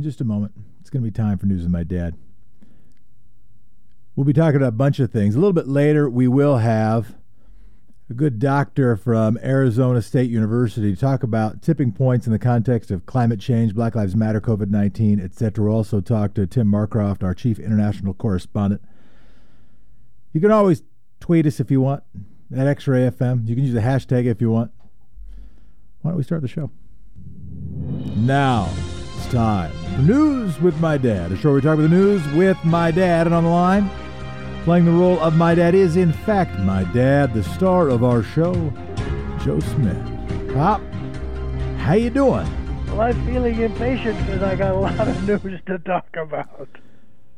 in just a moment. It's going to be time for news with my dad. We'll be talking about a bunch of things. A little bit later, we will have a good doctor from Arizona State University to talk about tipping points in the context of climate change, Black Lives Matter, COVID 19, etc. We'll also talk to Tim Marcroft, our chief international correspondent. You can always tweet us if you want at X-Ray FM. You can use the hashtag if you want. Why don't we start the show? Now it's time for news with my dad. A show we talk about the news with my dad, and on the line, playing the role of my dad is in fact my dad, the star of our show, Joe Smith. Pop, how you doing? Well, I'm feeling impatient because I got a lot of news to talk about.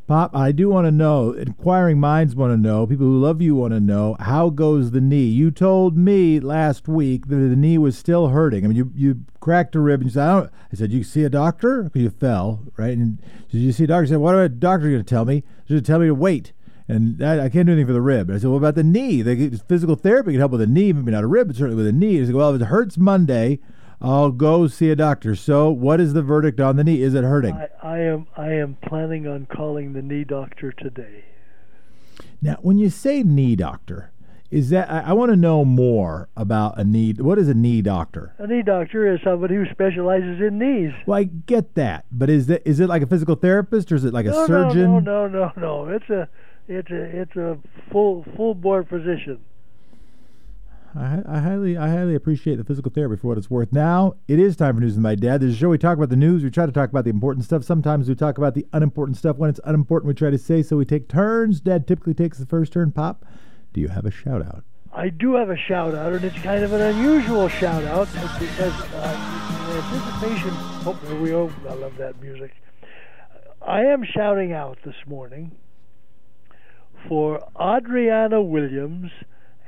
Pop, I do want to know, inquiring minds want to know, people who love you want to know, how goes the knee? You told me last week that the knee was still hurting. I mean, you, you cracked a rib and you said, I, don't, I said, you see a doctor? Because you fell, right? And did you see a doctor? I said, what are a doctor going to tell me? She's going to tell me to wait. And I, can't do anything for the rib. I said, what about the knee? They, physical therapy can help with the knee, maybe not a rib, but certainly with a knee. He said, well, if it hurts Monday, I'll go see a doctor. So, what is the verdict on the knee? Is it hurting? I, I am I am planning on calling the knee doctor today. Now, when you say knee doctor, is that I, I want to know more about a knee. What is a knee doctor? A knee doctor is somebody who specializes in knees. Well, I get that, but is that is it like a physical therapist or is it like no, a surgeon? No, no, no, no, no. It's a it's a it's a full full board physician. I, I, highly, I highly appreciate the physical therapy for what it's worth. Now it is time for news with my dad. There's a show we talk about the news. We try to talk about the important stuff. Sometimes we talk about the unimportant stuff. When it's unimportant, we try to say so. We take turns. Dad typically takes the first turn. Pop, do you have a shout out? I do have a shout out, and it's kind of an unusual shout out because uh, in anticipation. Oh, here we go. I love that music. I am shouting out this morning for Adriana Williams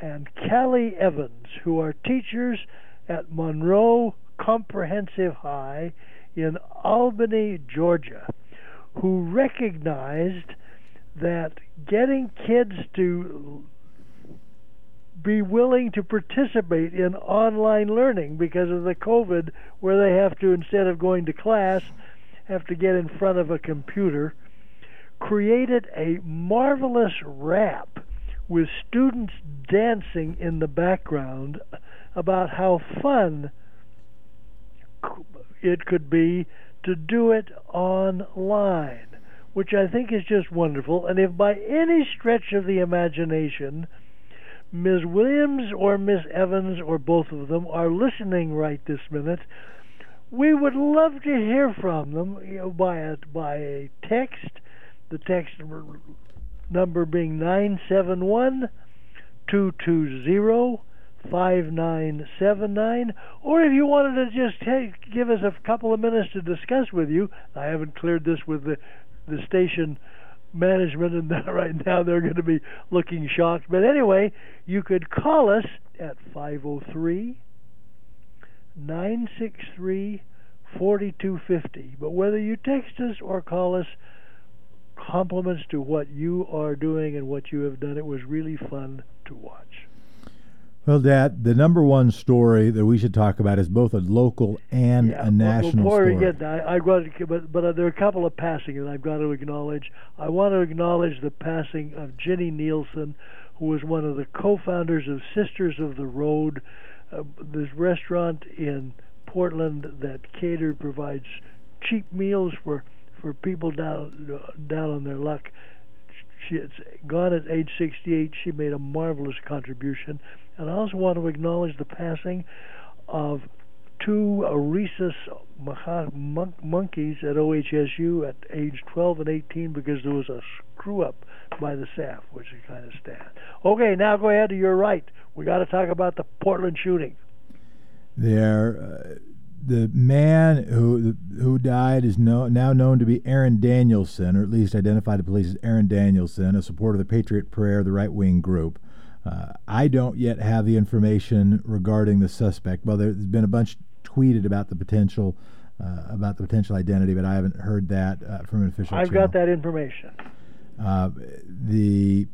and Callie Evans, who are teachers at Monroe Comprehensive High in Albany, Georgia, who recognized that getting kids to be willing to participate in online learning because of the COVID, where they have to, instead of going to class, have to get in front of a computer, created a marvelous rap with students dancing in the background about how fun it could be to do it online, which I think is just wonderful. And if by any stretch of the imagination, Ms. Williams or Miss Evans or both of them are listening right this minute, we would love to hear from them you know, by a by a text. The text number being 971 220 5979. Or if you wanted to just take, give us a couple of minutes to discuss with you, I haven't cleared this with the, the station management, and right now they're going to be looking shocked. But anyway, you could call us at 503 963 4250. But whether you text us or call us, compliments to what you are doing and what you have done. It was really fun to watch. Well, Dad, the number one story that we should talk about is both a local and yeah, a national well, story. Again, I, I got to, but, but there are a couple of passing that I've got to acknowledge. I want to acknowledge the passing of Jenny Nielsen, who was one of the co-founders of Sisters of the Road, uh, this restaurant in Portland that catered provides cheap meals for for people down down on their luck. She has gone at age 68. She made a marvelous contribution, and I also want to acknowledge the passing of two rhesus monkeys at OHSU at age 12 and 18 because there was a screw up by the staff, which is kind of sad. Okay, now go ahead to your right. We got to talk about the Portland shooting. There. Uh the man who who died is no, now known to be Aaron Danielson, or at least identified to police as Aaron Danielson, a supporter of the Patriot Prayer, the right wing group. Uh, I don't yet have the information regarding the suspect. Well, there's been a bunch tweeted about the potential uh, about the potential identity, but I haven't heard that uh, from an official. I've channel. got that information. Uh, the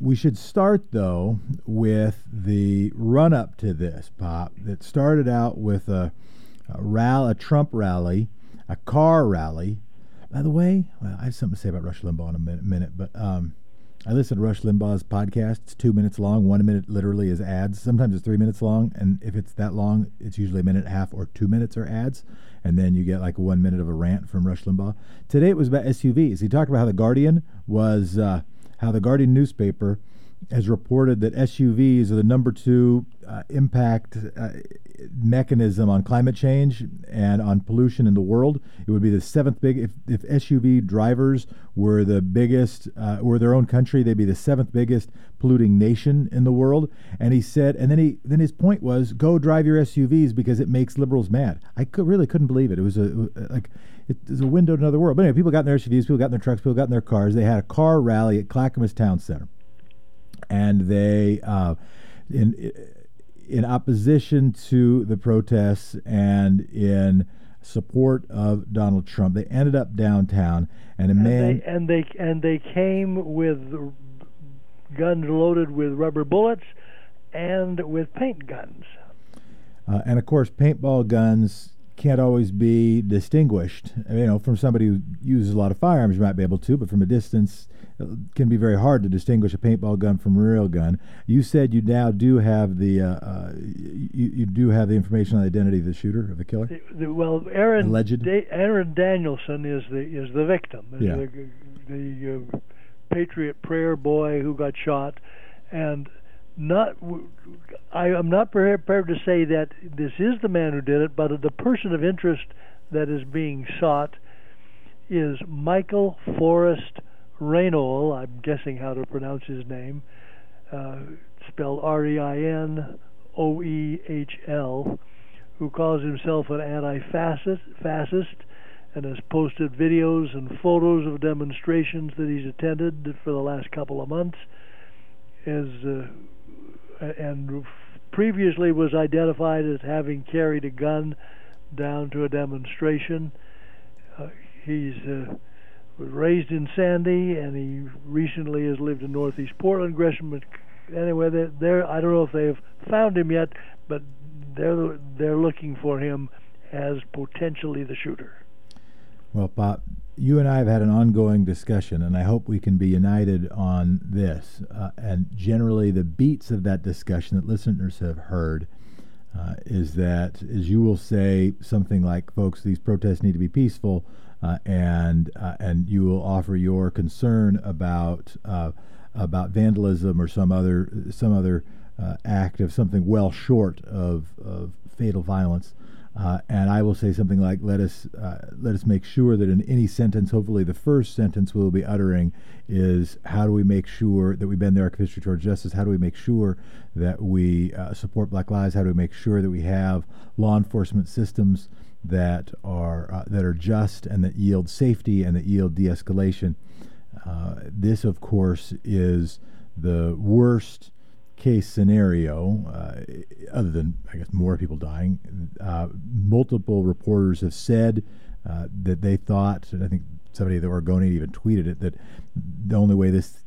we should start though with the run up to this pop that started out with a a, rally, a Trump rally, a car rally, By the way, well, I have something to say about Rush Limbaugh in a minute, minute but um, I listen to Rush Limbaugh's podcast. It's two minutes long. One minute literally is ads. Sometimes it's three minutes long, and if it's that long, it's usually a minute and a half or two minutes are ads, and then you get like one minute of a rant from Rush Limbaugh. Today it was about SUVs. He talked about how the Guardian was uh, how the Guardian newspaper has reported that SUVs are the number two uh, impact uh, mechanism on climate change and on pollution in the world. It would be the seventh big if, if SUV drivers were the biggest uh, were their own country, they'd be the seventh biggest polluting nation in the world. And he said, and then he then his point was, go drive your SUVs because it makes liberals mad. I could, really couldn't believe it. It was a like it was a window to another world. But anyway, people got in their SUVs, people got in their trucks, people got in their cars. They had a car rally at Clackamas Town Center and they uh, in in opposition to the protests and in support of Donald Trump. They ended up downtown, and a and man they, and they and they came with guns loaded with rubber bullets and with paint guns. Uh, and of course, paintball guns can't always be distinguished. You know, from somebody who uses a lot of firearms, you might be able to, but from a distance, can be very hard to distinguish a paintball gun from a real gun. You said you now do have the uh, uh, you, you do have the information on the identity of the shooter of the killer. The, the, well, Aaron Alleged? Da- Aaron Danielson is the is the victim. Is Yeah. The, the uh, Patriot Prayer boy who got shot, and not I am not prepared to say that this is the man who did it, but the person of interest that is being sought is Michael Forrest Reinoehl. I'm guessing how to pronounce his name, uh, spelled R-E-I-N O-E-H-L, who calls himself an anti-fascist, fascist, and has posted videos and photos of demonstrations that he's attended for the last couple of months. Is uh, and previously was identified as having carried a gun down to a demonstration. Uh, he's uh, was raised in Sandy, and he recently has lived in Northeast Portland, Gresham. Anyway, they're, I don't know if they've found him yet, but they're they're looking for him as potentially the shooter. Well, Pop, you and I have had an ongoing discussion, and I hope we can be united on this. Uh, and generally, the beats of that discussion that listeners have heard uh, is that, as you will say, something like, "Folks, these protests need to be peaceful," uh, and uh, and you will offer your concern about uh, about vandalism or some other some other uh, act of something well short of of fatal violence. Uh, and I will say something like, "Let us uh, let us make sure that in any sentence, hopefully the first sentence we'll be uttering is how do we make sure that we bend the arc of history towards justice? How do we make sure that we support Black lives? How do we make sure that we have law enforcement systems that are uh, that are just and that yield safety and that yield de-escalation? Uh, this, of course, is the worst case scenario, uh, other than I guess more people dying, uh, multiple reporters have said uh, that they thought, and I think somebody at the Oregonian even tweeted it, that the only way this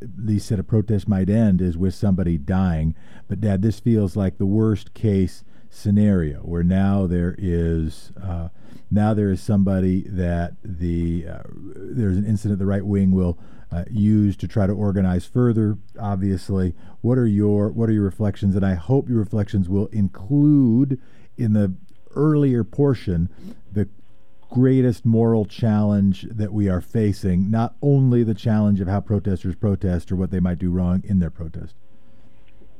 these set of protests might end is with somebody dying. But Dad, this feels like the worst case scenario where now there is uh, now there is somebody that the uh, there's an incident the right wing will uh, use to try to organize further. Obviously, what are your what are your reflections? And I hope your reflections will include in the earlier portion the greatest moral challenge that we are facing, not only the challenge of how protesters protest or what they might do wrong in their protest.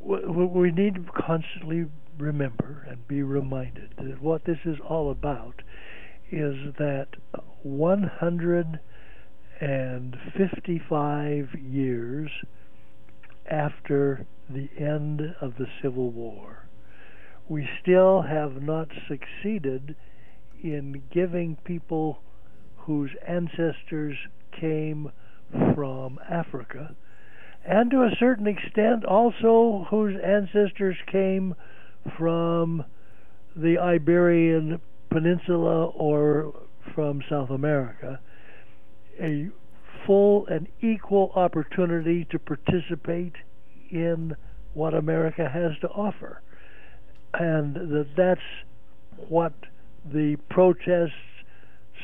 We need to constantly remember and be reminded that what this is all about is that 155 years after the end of the Civil War, we still have not succeeded in giving people whose ancestors came from Africa, and to a certain extent also whose ancestors came from the Iberian Peninsula or from South America, a full and equal opportunity to participate in what America has to offer. And that that's what the protests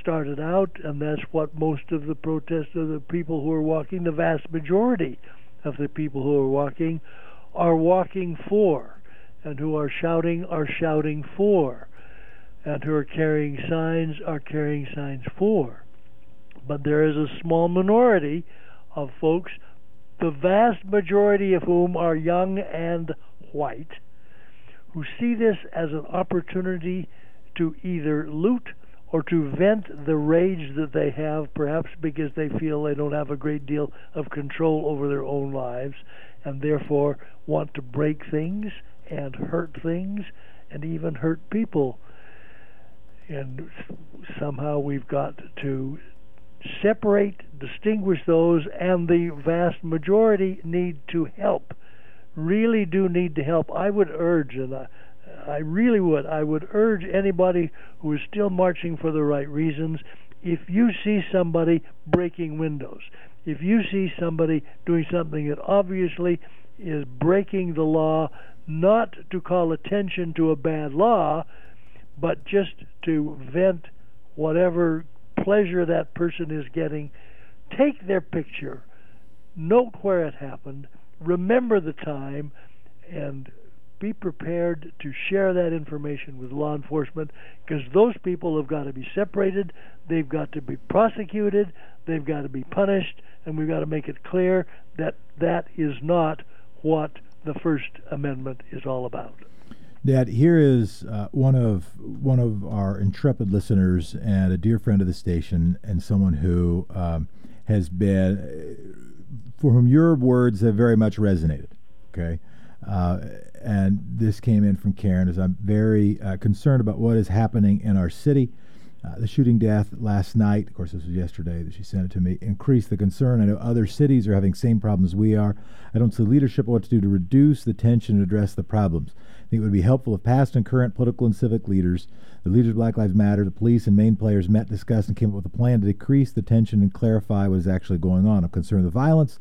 started out, and that's what most of the protests of the people who are walking, the vast majority of the people who are walking, are walking for, and who are shouting are shouting for, and who are carrying signs are carrying signs for. But there is a small minority of folks, the vast majority of whom are young and white, who see this as an opportunity to either loot or to vent the rage that they have, perhaps because they feel they don't have a great deal of control over their own lives, and therefore want to break things and hurt things and even hurt people. And somehow we've got to separate, distinguish those, and the vast majority need to help. Really do need to help. I would urge, and I, I really would, I would urge anybody who is still marching for the right reasons if you see somebody breaking windows, if you see somebody doing something that obviously is breaking the law, not to call attention to a bad law, but just to vent whatever pleasure that person is getting, take their picture, note where it happened, remember the time, and be prepared to share that information with law enforcement because those people have got to be separated, they've got to be prosecuted, they've got to be punished, and we've got to make it clear that that is not what the First Amendment is all about. Dad, here is uh, one of one of our intrepid listeners and a dear friend of the station, and someone who um, has been, for whom your words have very much resonated. Okay, uh, and this came in from Karen as I'm very uh, concerned about what is happening in our city. Uh, the shooting death last night, of course, this was yesterday that she sent it to me, increased the concern. I know other cities are having same problems we are. I don't see leadership what to do to reduce the tension and address the problems. I think it would be helpful if past and current political and civic leaders, the leaders of Black Lives Matter, the police, and main players met, discussed, and came up with a plan to decrease the tension and clarify what is actually going on. I'm concerned the violence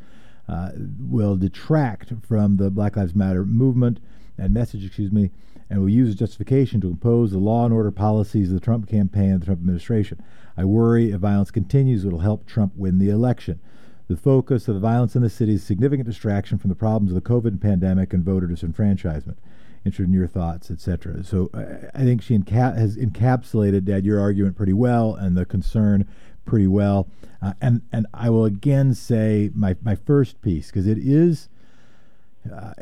uh, will detract from the Black Lives Matter movement and message, excuse me, and will use justification to impose the law and order policies of the Trump campaign and the Trump administration. I worry if violence continues, it will help Trump win the election. The focus of the violence in the city is significant distraction from the problems of the COVID pandemic and voter disenfranchisement. Interested in your thoughts, etc. So I, I think she enca- has encapsulated, Dad, your argument pretty well and the concern pretty well. Uh, and and I will again say my my first piece because it is uh,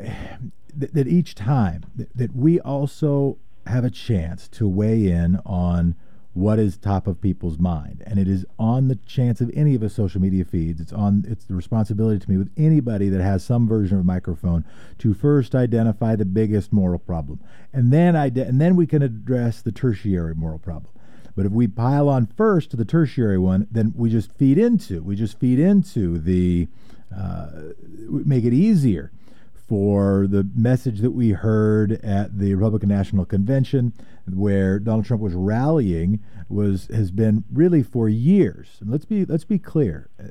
th- that each time that, that we also have a chance to weigh in on what is top of people's mind. And it is on the chance of any of us social media feeds. It's on it's the responsibility to me with anybody that has some version of a microphone to first identify the biggest moral problem. And then ide- and then we can address the tertiary moral problem. But if we pile on first to the tertiary one then we just feed into we just feed into the uh, make it easier for the message that we heard at the Republican National Convention, where Donald Trump was rallying, was has been really for years. And let's be let's be clear: uh,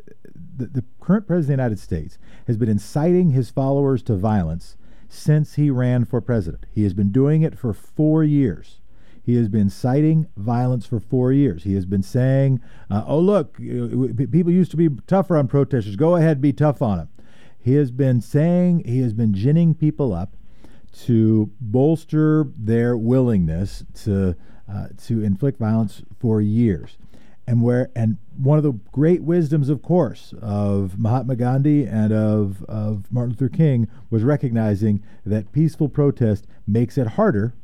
the, the current president of the United States has been inciting his followers to violence since he ran for president. He has been doing it for four years. He has been citing violence for four years. He has been saying, uh, "Oh, look, people used to be tougher on protesters. Go ahead, be tough on them." He has been saying, he has been ginning people up to bolster their willingness to uh, to inflict violence for years. And where and one of the great wisdoms, of course, of Mahatma Gandhi and of, of Martin Luther King was recognizing that peaceful protest makes it harder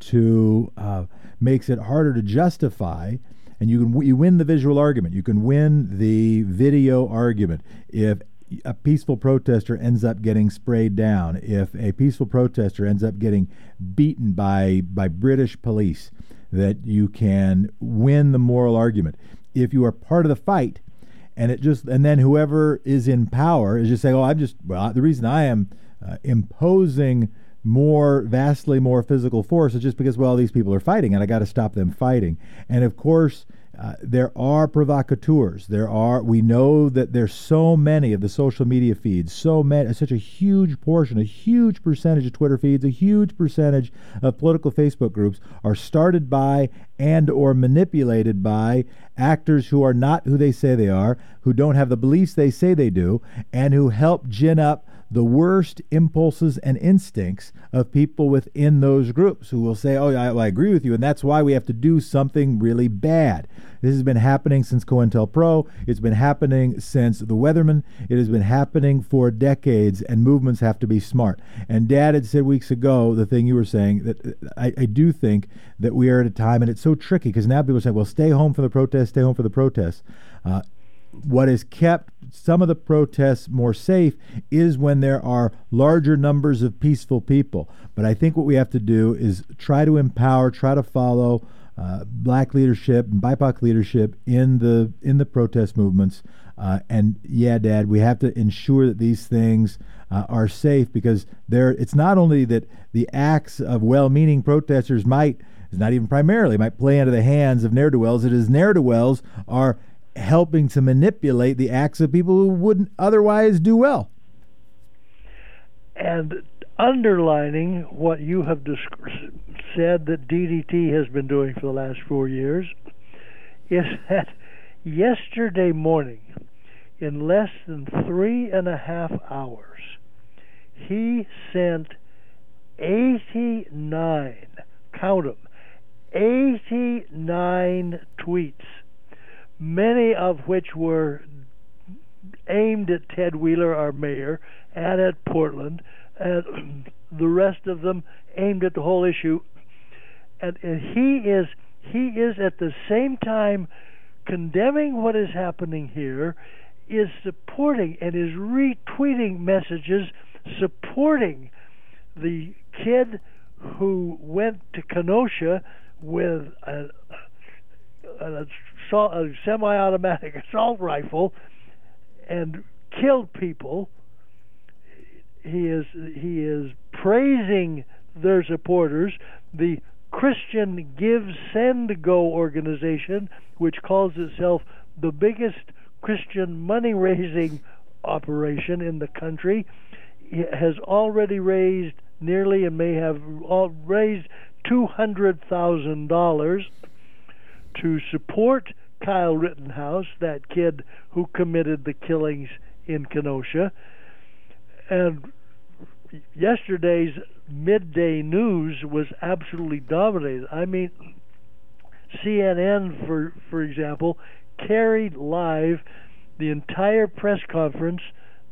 to uh, makes it harder to justify and you can you win the visual argument you can win the video argument if a peaceful protester ends up getting sprayed down, if a peaceful protester ends up getting beaten by by British police, that you can win the moral argument. If you are part of the fight, and it just and then whoever is in power is just saying, "Oh, I'm just well, the reason I am uh, imposing." more vastly more physical force is just because well these people are fighting and I got to stop them fighting and of course uh, there are provocateurs. There are. We know that there's so many of the social media feeds, so many, such a huge portion, a huge percentage of Twitter feeds, a huge percentage of political Facebook groups are started by and or manipulated by actors who are not who they say they are, who don't have the beliefs they say they do, and who help gin up the worst impulses and instincts of people within those groups who will say, Oh, I, I, agree with you, and that's why we have to do something really bad. This has been happening since COINTELPRO. It's been happening since the Weatherman. It has been happening for decades, and movements have to be smart. And Dad had said weeks ago the thing you were saying that I, I do think that we are at a time, and it's so tricky because now people say, Well, stay home for the protests, stay home for the protests. Uh, what has kept some of the protests more safe is when there are larger numbers of peaceful people. But I think what we have to do is try to empower, try to follow uh, black leadership and BIPOC leadership in the in the protest movements. Uh, and yeah, Dad, we have to ensure that these things uh, are safe because there. It's not only that the acts of well-meaning protesters might, is not even primarily, might play into the hands of ne'er do wells. It is ne'er do wells are helping to manipulate the acts of people who wouldn't otherwise do well. And underlining what you have said that DDT has been doing for the last four years is that yesterday morning, in less than three and a half hours, he sent 89, count them, 89 tweets many of which were aimed at Ted Wheeler, our mayor, and at Portland, and the rest of them aimed at the whole issue. And, and he is he is at the same time condemning what is happening here, is supporting and is retweeting messages supporting the kid who went to Kenosha with a, a a semi-automatic assault rifle and killed people. He is he is praising their supporters. The Christian Give Send Go organization, which calls itself the biggest Christian money raising operation in the country, has already raised nearly and may have raised two hundred thousand dollars to support Kyle Rittenhouse, that kid who committed the killings in Kenosha. And yesterday's midday news was absolutely dominated. I mean, CNN, for for example, carried live the entire press conference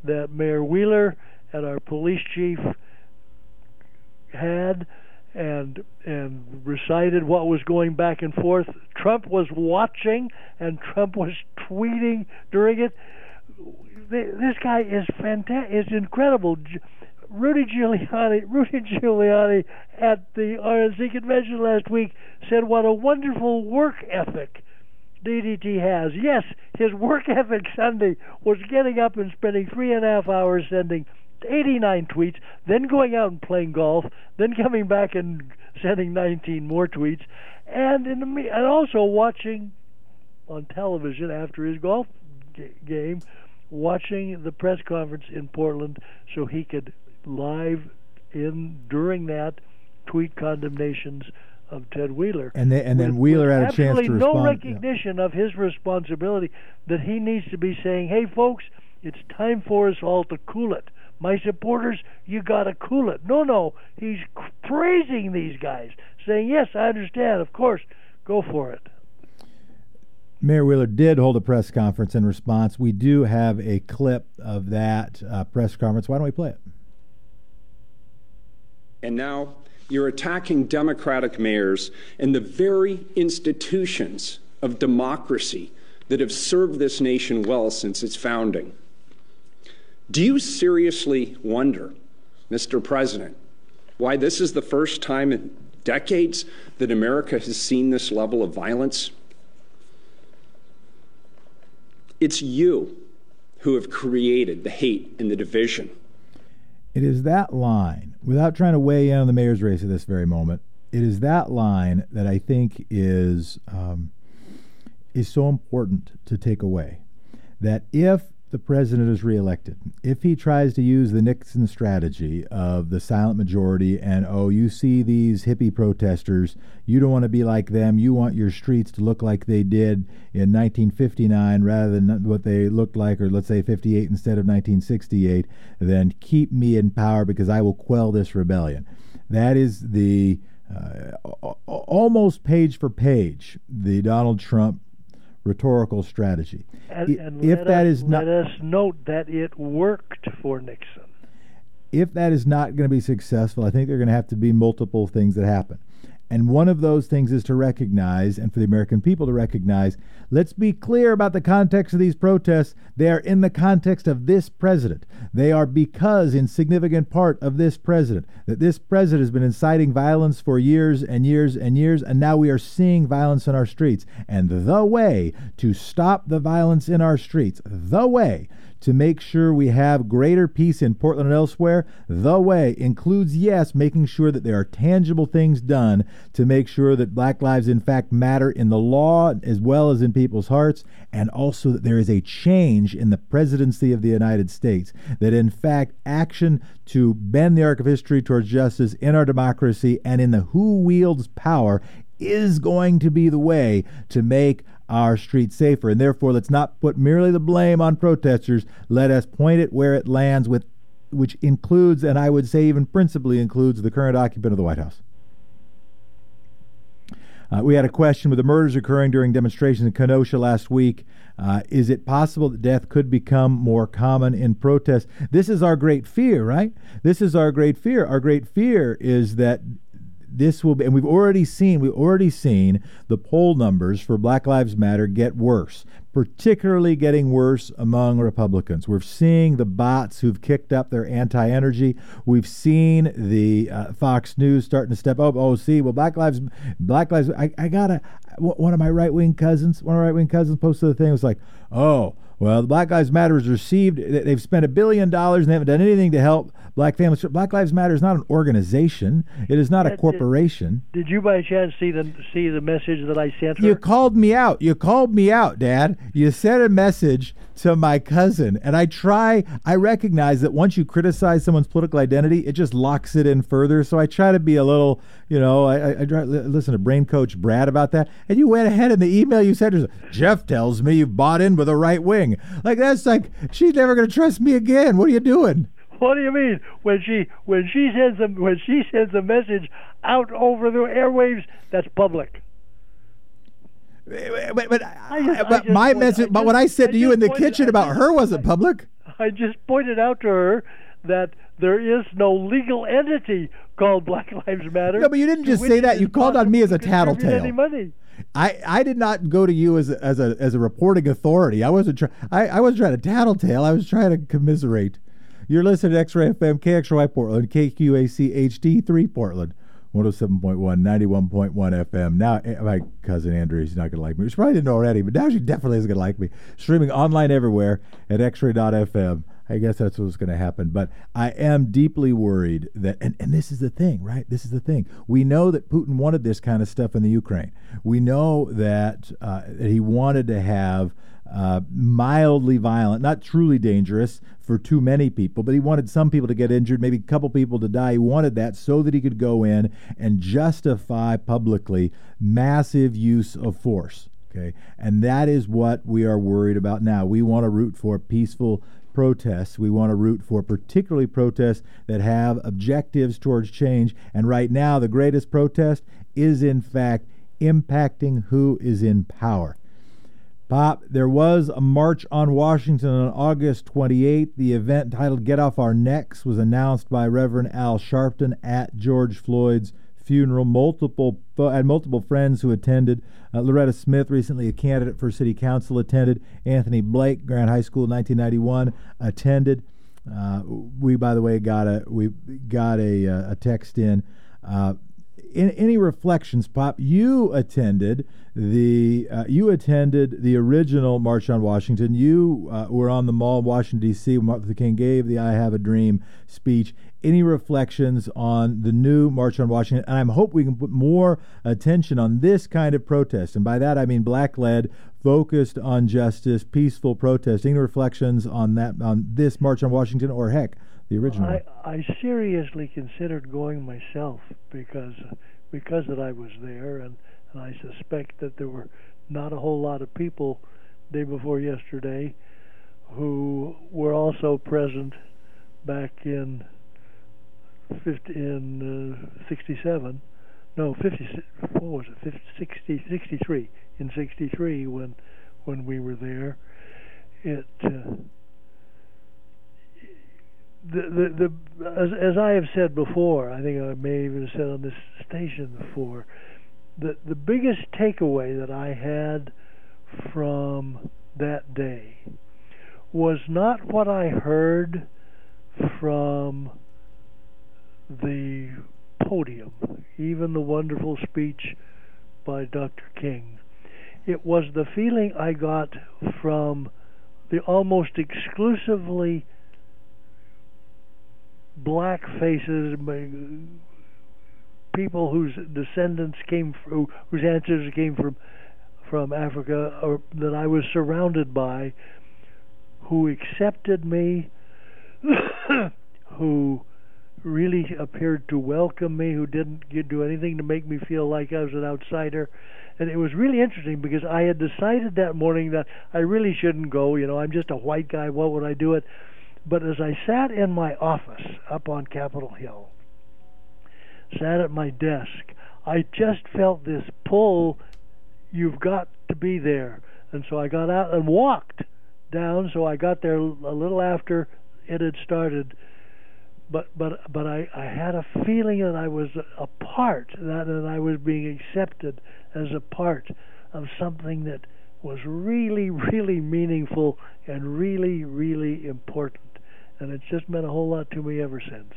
that Mayor Wheeler and our police chief had and and recited what was going back and forth. Trump was watching and Trump was tweeting during it. This guy is fantastic. Is incredible. Rudy Giuliani, Rudy Giuliani at the RNC convention last week said what a wonderful work ethic DDT has. Yes, his work ethic Sunday was getting up and spending three and a half hours sending 89 tweets, then going out and playing golf, then coming back and sending 19 more tweets, and in the and also watching on television after his golf g- game, watching the press conference in Portland, so he could live in during that tweet condemnations of Ted Wheeler. And, they, and then Wheeler had a chance to respond. no recognition yeah. of his responsibility that he needs to be saying, "Hey, folks, it's time for us all to cool it." My supporters, you got to cool it. No, no, he's praising these guys, saying, yes, I understand, of course, go for it. Mayor Wheeler did hold a press conference in response. We do have a clip of that uh, press conference. Why don't we play it? And now you're attacking Democratic mayors and the very institutions of democracy that have served this nation well since its founding. Do you seriously wonder, Mr. President, why this is the first time in decades that America has seen this level of violence? It's you who have created the hate and the division. It is that line, without trying to weigh in on the mayor's race at this very moment, it is that line that I think is um, is so important to take away that if the president is reelected, if he tries to use the Nixon strategy of the silent majority and, oh, you see these hippie protesters, you don't want to be like them, you want your streets to look like they did in 1959 rather than what they looked like, or let's say 58 instead of 1968, then keep me in power because I will quell this rebellion. That is the uh, almost page for page the Donald Trump rhetorical strategy. And, and if that us, is not, let us note that it worked for Nixon. If that is not going to be successful, I think there are going to have to be multiple things that happen. And one of those things is to recognize, and for the American people to recognize, let's be clear about the context of these protests. They are in the context of this president. They are because, in significant part, of this president. That this president has been inciting violence for years and years and years, and now we are seeing violence in our streets. And the way to stop the violence in our streets, the way to make sure we have greater peace in Portland and elsewhere, the way includes, yes, making sure that there are tangible things done to make sure that black lives, in fact, matter in the law as well as in people's hearts, and also that there is a change in the presidency of the United States. That, in fact, action to bend the arc of history towards justice in our democracy and in the who wields power is going to be the way to make our streets safer. And therefore, let's not put merely the blame on protesters. Let us point it where it lands, with which includes, and I would say even principally includes, the current occupant of the White House. Uh, we had a question with the murders occurring during demonstrations in Kenosha last week. Uh, is it possible that death could become more common in protests? This is our great fear, right? This is our great fear. Our great fear is that this will be, and we've already seen, we've already seen the poll numbers for Black Lives Matter get worse, particularly getting worse among Republicans. We're seeing the bots who've kicked up their anti energy. We've seen the uh, Fox News starting to step up. Oh, see, well, Black Lives, Black Lives, I, I got a, one of my right wing cousins, one of my right wing cousins posted a thing, it was like, oh, well, the Black Lives Matter has received, they've spent a billion dollars and they haven't done anything to help black families. Black Lives Matter is not an organization. It is not a corporation. Did, did you by chance see the see the message that I sent her? You called me out. You called me out, Dad. You sent a message to my cousin. And I try, I recognize that once you criticize someone's political identity, it just locks it in further. So I try to be a little, you know, I, I, try, listen to brain coach Brad about that. And you went ahead in the email you said, Jeff tells me you've bought in with the right wing. Like, that's like, she's never going to trust me again. What are you doing? What do you mean when she when she sends a when she sends a message out over the airwaves? That's public. But, but, I just, uh, but I my message, but what I said I to you in the pointed, kitchen about her wasn't public. I just pointed out to her that there is no legal entity called Black Lives Matter. No, but you didn't just say that. You called on me as a tattletale. Any money. I, I did not go to you as a, as a as a reporting authority. I wasn't trying. I, I wasn't trying to tattletale. I was trying to commiserate. You're listening to X-Ray FM, KXRY Portland, KQAC HD3 Portland. 107.1, 91.1 FM. Now, eh, my cousin Andrea, she's not going to like me. She probably didn't already, but now she definitely is going to like me. Streaming online everywhere at xray.fm. I guess that's what's going to happen. But I am deeply worried that, and, and this is the thing, right? This is the thing. We know that Putin wanted this kind of stuff in the Ukraine. We know that, uh, that he wanted to have uh, mildly violent, not truly dangerous for too many people, but he wanted some people to get injured, maybe a couple people to die. He wanted that so that he could go in and justify publicly massive use of force. Okay, and that is what we are worried about now. We want to root for peaceful protests. We want to root for particularly protests that have objectives towards change. And right now, the greatest protest is, in fact, impacting who is in power. Pop, there was a march on Washington on August 28th. The event titled Get Off Our Necks was announced by Reverend Al Sharpton at George Floyd's funeral. Multiple had multiple friends who attended. Uh, Loretta Smith, recently a candidate for city council, attended. Anthony Blake, Grant High School, 1991, attended. Uh, we, by the way, got a we got a uh, a text in. Uh, in any reflections, Pop? You attended the uh, you attended the original March on Washington. You uh, were on the Mall, in Washington D.C. when Martin Luther King gave the "I Have a Dream" speech. Any reflections on the new March on Washington? And I hope we can put more attention on this kind of protest, and by that I mean black-led focused on justice, peaceful protesting. Reflections on that on this March on Washington, or heck, the original. I, I seriously considered going myself because because that I was there, and, and I suspect that there were not a whole lot of people day before yesterday who were also present back in 50, in uh, 67 no 50 what was it? 50, 60 63 in 63 when when we were there it uh, the, the, as, as I have said before, I think I may even have said on this station before, the the biggest takeaway that I had from that day was not what I heard from the podium, even the wonderful speech by Dr. King. It was the feeling I got from the almost exclusively black faces, people whose descendants came from, whose ancestors came from from Africa, or that I was surrounded by, who accepted me, who really appeared to welcome me, who didn't do anything to make me feel like I was an outsider. And it was really interesting because I had decided that morning that I really shouldn't go. You know, I'm just a white guy. What would I do it? But as I sat in my office up on Capitol Hill, sat at my desk, I just felt this pull you've got to be there. And so I got out and walked down. So I got there a little after it had started. But but but I, I had a feeling that I was a part that that I was being accepted as a part of something that was really really meaningful and really really important and it's just meant a whole lot to me ever since.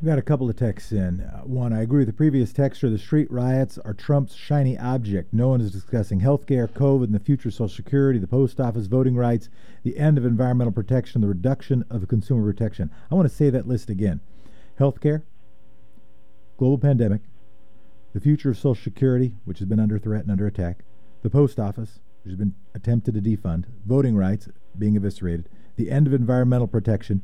We've got a couple of texts in. Uh, one, I agree with the previous texter. The street riots are Trump's shiny object. No one is discussing health care, COVID, and the future of Social Security, the post office, voting rights, the end of environmental protection, the reduction of consumer protection. I want to say that list again health care, global pandemic, the future of Social Security, which has been under threat and under attack, the post office, which has been attempted to defund, voting rights being eviscerated, the end of environmental protection,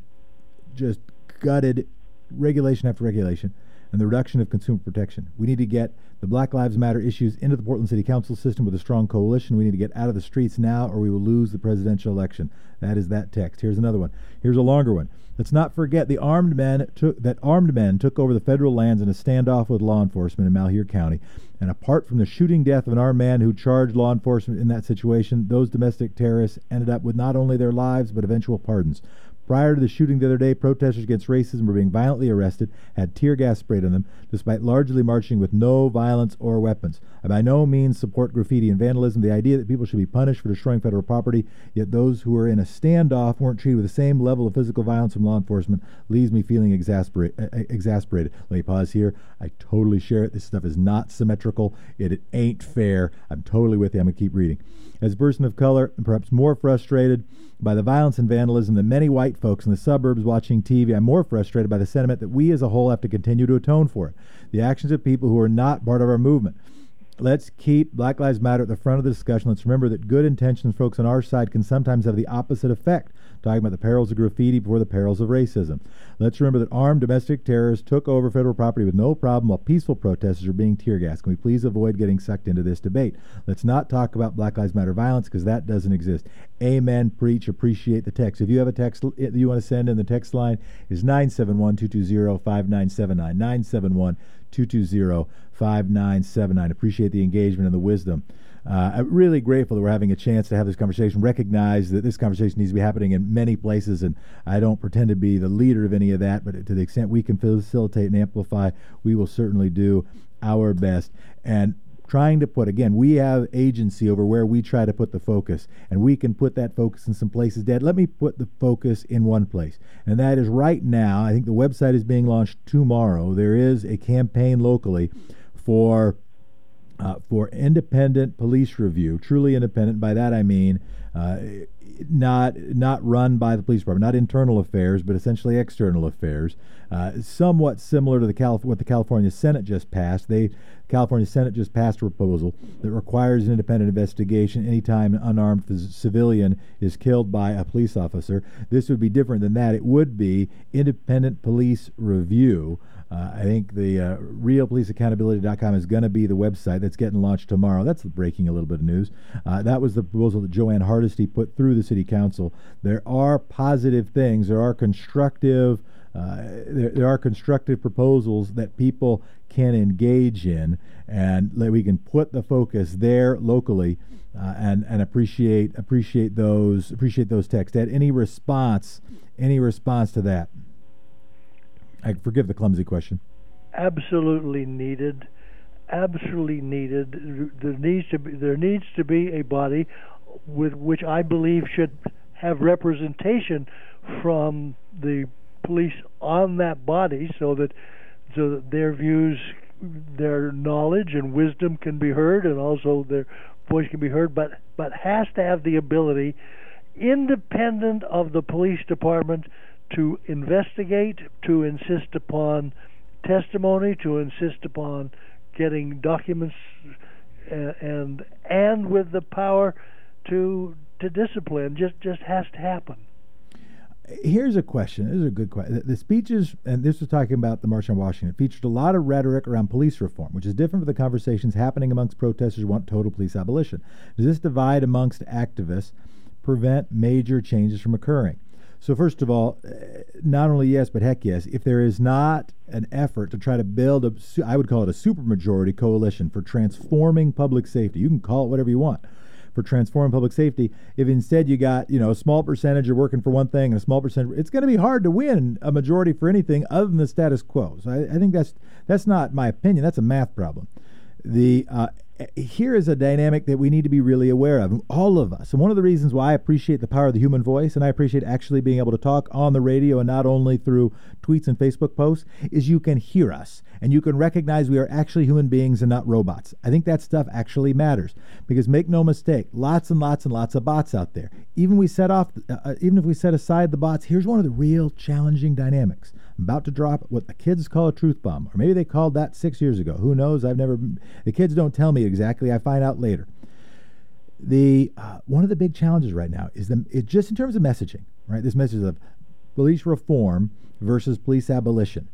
just gutted regulation after regulation and the reduction of consumer protection. We need to get the Black Lives Matter issues into the Portland City Council system with a strong coalition. We need to get out of the streets now or we will lose the presidential election. That is that text. Here's another one. Here's a longer one. Let's not forget the armed men took that armed men took over the federal lands in a standoff with law enforcement in Malheur County. And apart from the shooting death of an armed man who charged law enforcement in that situation, those domestic terrorists ended up with not only their lives but eventual pardons. Prior to the shooting the other day, protesters against racism were being violently arrested, had tear gas sprayed on them, despite largely marching with no violence or weapons. I by no means support graffiti and vandalism. The idea that people should be punished for destroying federal property, yet those who were in a standoff weren't treated with the same level of physical violence from law enforcement, leaves me feeling exasperate, uh, exasperated. Let me pause here. I totally share it. This stuff is not symmetrical. It, it ain't fair. I'm totally with you. I'm going to keep reading. As a person of color, and perhaps more frustrated by the violence and vandalism than many white folks in the suburbs watching TV, I'm more frustrated by the sentiment that we as a whole have to continue to atone for it. The actions of people who are not part of our movement. Let's keep Black Lives Matter at the front of the discussion. Let's remember that good intentions, folks on our side, can sometimes have the opposite effect talking about the perils of graffiti before the perils of racism. Let's remember that armed domestic terrorists took over federal property with no problem while peaceful protesters are being tear gassed. Can we please avoid getting sucked into this debate? Let's not talk about Black Lives Matter violence because that doesn't exist. Amen. Preach. Appreciate the text. If you have a text that you want to send in, the text line is 971 220 5979. 971 220 5979. Appreciate the engagement and the wisdom. Uh, I'm really grateful that we're having a chance to have this conversation. Recognize that this conversation needs to be happening in many places, and I don't pretend to be the leader of any of that, but to the extent we can facilitate and amplify, we will certainly do our best. And trying to put again we have agency over where we try to put the focus and we can put that focus in some places dad let me put the focus in one place and that is right now i think the website is being launched tomorrow there is a campaign locally for uh, for independent police review, truly independent. By that I mean Uh, not not run by the police department, not internal affairs, but essentially external affairs. Uh, somewhat similar to the Calif- what the California Senate just passed. They California Senate just passed a proposal that requires an independent investigation anytime an unarmed civilian is killed by a police officer. This would be different than that. It would be independent police review. Uh, I think the uh, realpoliceaccountability.com is going to be the website that's getting launched tomorrow. That's breaking a little bit of news. Uh, that was the proposal that Jo Ann Hardesty put through the city council. There are positive things. There are constructive. Uh, there, there, are constructive proposals that people can engage in, and that we can put the focus there locally, uh, and and appreciate appreciate those appreciate those texts. Ed, any response, any response to that? I forgive the clumsy question. Absolutely needed. Absolutely needed. There needs to be there needs to be a body with which I believe should have representation from the police on that body so that so that their views their knowledge and wisdom can be heard and also their voice can be heard but but has to have the ability independent of the police department to investigate to insist upon testimony to insist upon getting documents uh, and and with the power to to discipline just just has to happen here's a question. This is a good question. The, speeches, and this was talking about the March on Washington, featured a lot of rhetoric around police reform, which is different from the conversations happening amongst protesters who want total police abolition. Does this divide amongst activists prevent major changes from occurring? So, first of all, uh, not only yes, but heck yes, if there is not an effort to try to build a, I would call it a supermajority coalition for transforming public safety, you can call it whatever you want for transforming public safety. If instead you got, you know, a small percentage are working for one thing and a small percentage, it's going to be hard to win a majority for anything other than the status quo. So I, I think that's that's not my opinion. That's a math problem. The uh, here is a dynamic that we need to be really aware of, all of us. And one of the reasons why I appreciate the power of the human voice and I appreciate actually being able to talk on the radio and not only through tweets and Facebook posts is you can hear us and you can recognize we are actually human beings and not robots. I think that stuff actually matters because make no mistake, lots and lots and lots of bots out there. Even we set off, uh, uh even if we set aside the bots, here's one of the real challenging dynamics. About to drop what the kids call a truth bomb, or maybe they called that six years ago. Who knows? I've never. The kids don't tell me exactly. I find out later. The uh, one of the big challenges right now is the it, just in terms of messaging, right? This message of police reform versus police abolition.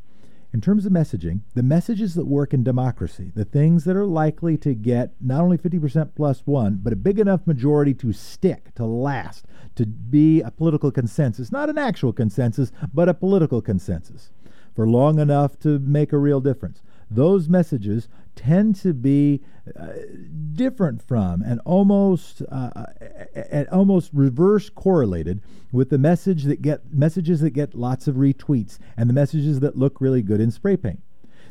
In terms of messaging, the messages that work in democracy, the things that are likely to get not only 50% plus one, but a big enough majority to stick, to last, to be a political consensus, not an actual consensus, but a political consensus for long enough to make a real difference those messages tend to be uh, different from and almost uh, uh, and almost reverse correlated with the message that get messages that get lots of retweets and the messages that look really good in spray paint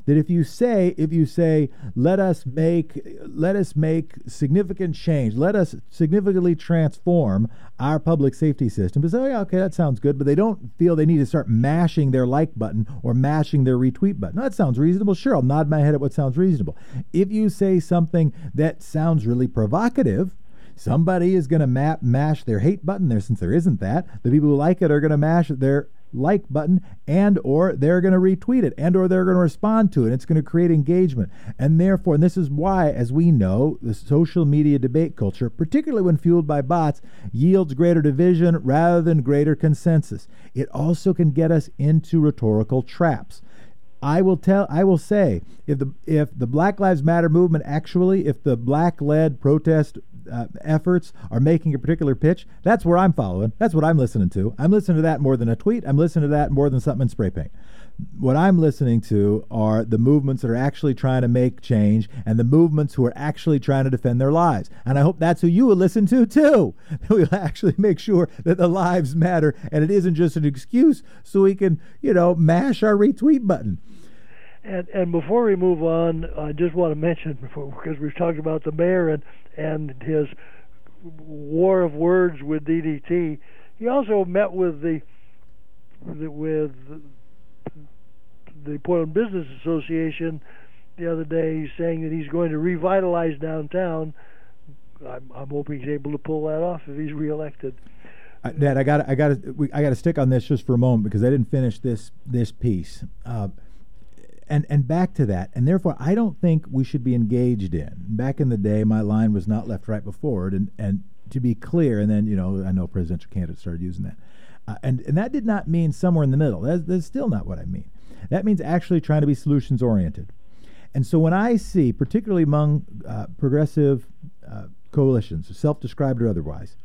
that if you say if you say let us make let us make significant change let us significantly transform our public safety system but say oh yeah okay that sounds good but they don't feel they need to start mashing their like button or mashing their retweet button. That sounds reasonable. Sure i'll nod my head at what sounds reasonable. If you say something that sounds really provocative somebody is going to mash their hate button there since there isn't that. The people who like it are going to mash their like button and or they're going to retweet it and or they're going to respond to it. It's going to create engagement. And therefore and this is why as we know the social media debate culture particularly when fueled by bots yields greater division rather than greater consensus. It also can get us into rhetorical traps. I will tell I will say if the if the Black Lives Matter movement actually if the black led protest uh, efforts are making a particular pitch, that's where I'm following. That's what I'm listening to. I'm listening to that more than a tweet. I'm listening to that more than something in spray paint. What I'm listening to are the movements that are actually trying to make change and the movements who are actually trying to defend their lives. And I hope that's who you will listen to too. We'll actually make sure that the lives matter and it isn't just an excuse so we can, you know, mash our retweet button. And and before we move on, I just want to mention because we've talked about the mayor and and his war of words with DDT. He also met with the, the with the Portland Business Association the other day, saying that he's going to revitalize downtown I'm, I'm hoping he's able to pull that off if he's reelected. Uh, I got I got I got to stick on this just for a moment because I didn't finish this this piece. Uh, and and back to that, and therefore I don't think we should be engaged in. Back in the day, my line was not left, right, before forward, and and to be clear, and then you know I know presidential candidates started using that, uh, and and that did not mean somewhere in the middle. That's, that's still not what I mean. That means actually trying to be solutions oriented. And so when I see, particularly among uh, progressive uh, coalitions, self-described or otherwise,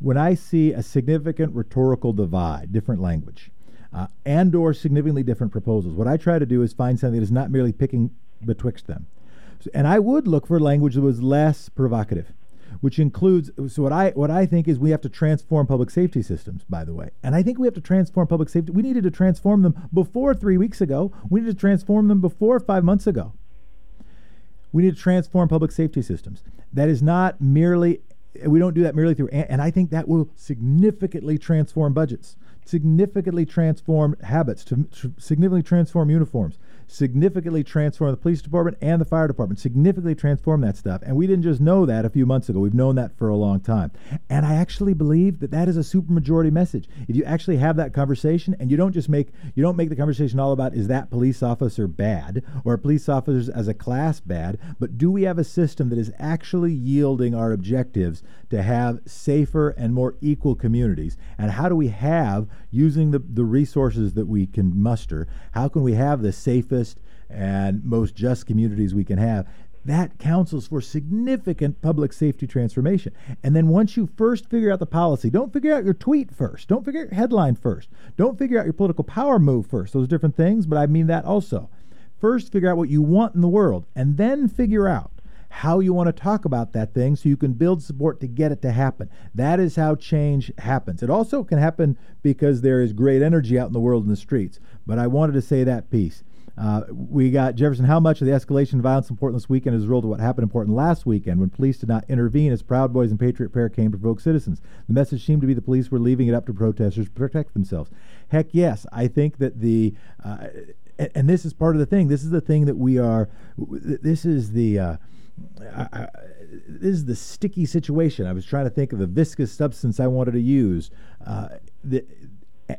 when I see a significant rhetorical divide, different language, uh, and or significantly different proposals, what I try to do is find something that is not merely picking betwixt them. So, and I would look for language that was less provocative, which includes so what I what I think is we have to transform public safety systems. By the way, and I think we have to transform public safety. We needed to transform them before three weeks ago. We needed to transform them before five months ago. We need to transform public safety systems. That is not merely we don't do that merely through, and I think that will significantly transform budgets, significantly transform habits, to, to significantly transform uniforms, significantly transform the police department and the fire department, significantly transform that stuff. And we didn't just know that a few months ago. We've known that for a long time. And I actually believe that that is a supermajority message. If you actually have that conversation and you don't just make you don't make the conversation all about is that police officer bad or police officers as a class bad, but do we have a system that is actually yielding our objectives to have safer and more equal communities? And how do we have using the, the resources that we can muster, how can we have the safest safest and most just communities we can have, that counsels for significant public safety transformation. And then once you first figure out the policy, don't figure out your tweet first. Don't figure out your headline first. Don't figure out your political power move first. Those are different things, but I mean that also. First, figure out what you want in the world, and then figure out how you want to talk about that thing so you can build support to get it to happen. That is how change happens. It also can happen because there is great energy out in the world in the streets. But I wanted to say that piece. Uh, we got Jefferson. How much of the escalation of violence in Portland this weekend is result of what happened in Portland last weekend when police did not intervene as Proud Boys and Patriot Prayer came to provoke citizens? The message seemed to be the police were leaving it up to protesters to protect themselves. Heck yes, I think that the uh, and, and, this is part of the thing. This is the thing that we are. This is the. Uh, I, I, this is the sticky situation. I was trying to think of the viscous substance I wanted to use, uh, the,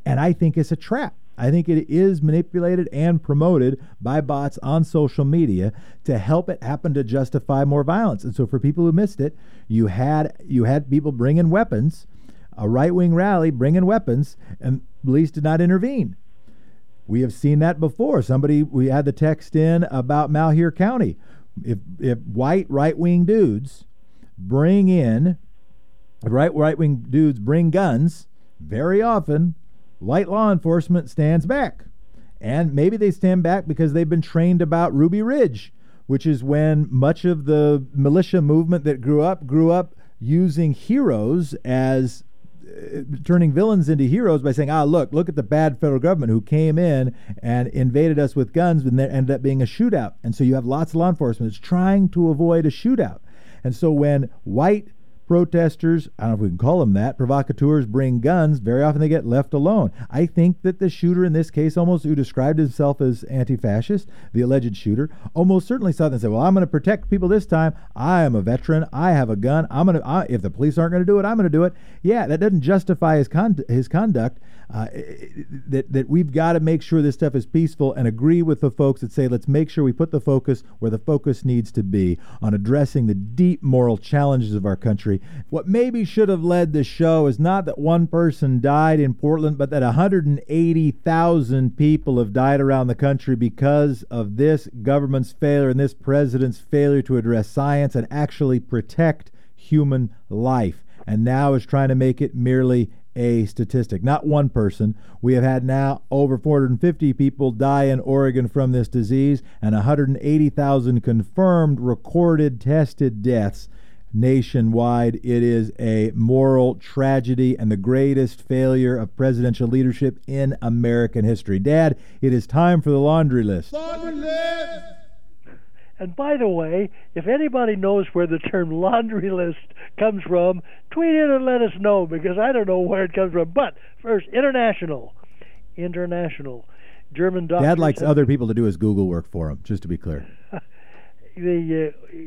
and I think it's a trap. I think it is manipulated and promoted by bots on social media to help it happen to justify more violence. And so for people who missed it, you had you had people bringing weapons, a right-wing rally bringing weapons, and police did not intervene. We have seen that before. Somebody we had the text in about Malheur County. If if white right-wing dudes bring in right right-wing dudes bring guns, very often white law enforcement stands back. And maybe they stand back because they've been trained about Ruby Ridge, which is when much of the militia movement that grew up grew up using heroes as uh, turning villains into heroes by saying, ah, look, look at the bad federal government who came in and invaded us with guns, and there ended up being a shootout. And so you have lots of law enforcement that's trying to avoid a shootout. And so when white protesters, I don't know if we can call them that, provocateurs bring guns, very often they get left alone. I think that the shooter in this case, almost who described himself as anti fascist, the alleged shooter, almost certainly saw that and said, Well, I'm going to protect people this time. I am a veteran. I have a gun. I'm going to, if the police aren't going to do it, I'm going to do it. Yeah, that doesn't justify his, con- his conduct. Uh, that, that we've got to make sure this stuff is peaceful and agree with the folks that say, let's make sure we put the focus where the focus needs to be on addressing the deep moral challenges of our country what maybe should have led the show is not that one person died in Portland, but that 180,000 people have died around the country because of this government's failure and this president's failure to address science and actually protect human life. And now is trying to make it merely a statistic, not one person. We have had now over 450 people die in Oregon from this disease and 180,000 confirmed recorded tested deaths nationwide. It is a moral tragedy and the greatest failure of presidential leadership in American history. Dad, it is time for the laundry list. Laundry list! And by the way, if anybody knows where the term laundry list comes from, tweet it and let us know because I don't know where it comes from. But first, international. International. German doctors. Dad likes other people to do his Google work for him, just to be clear. the uh,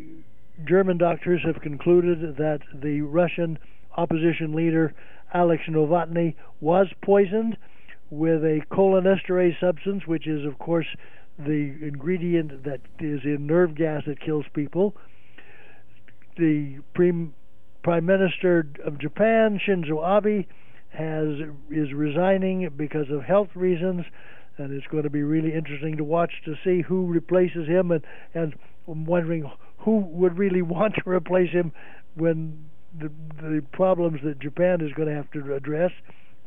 German doctors have concluded that the Russian opposition leader Alex Navalny was poisoned with a cholinesterase substance, which is, of course, the ingredient that is in nerve gas that kills people. The Prime Minister of Japan, Shinzo Abe, has is resigning because of health reasons, and it's going to be really interesting to watch to see who replaces him. And and I'm wondering who would really want to replace him when the the problems that Japan is going to have to address.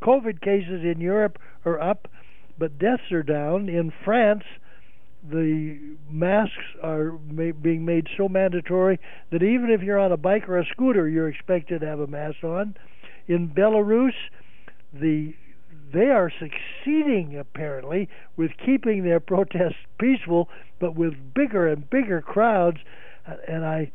COVID cases in Europe are up, but deaths are down. In France, the masks are ma- being made so mandatory that even if you're on a bike or a scooter, you're expected to have a mask on. In Belarus, the they are succeeding apparently with keeping their protests peaceful, but with bigger and bigger crowds. And I,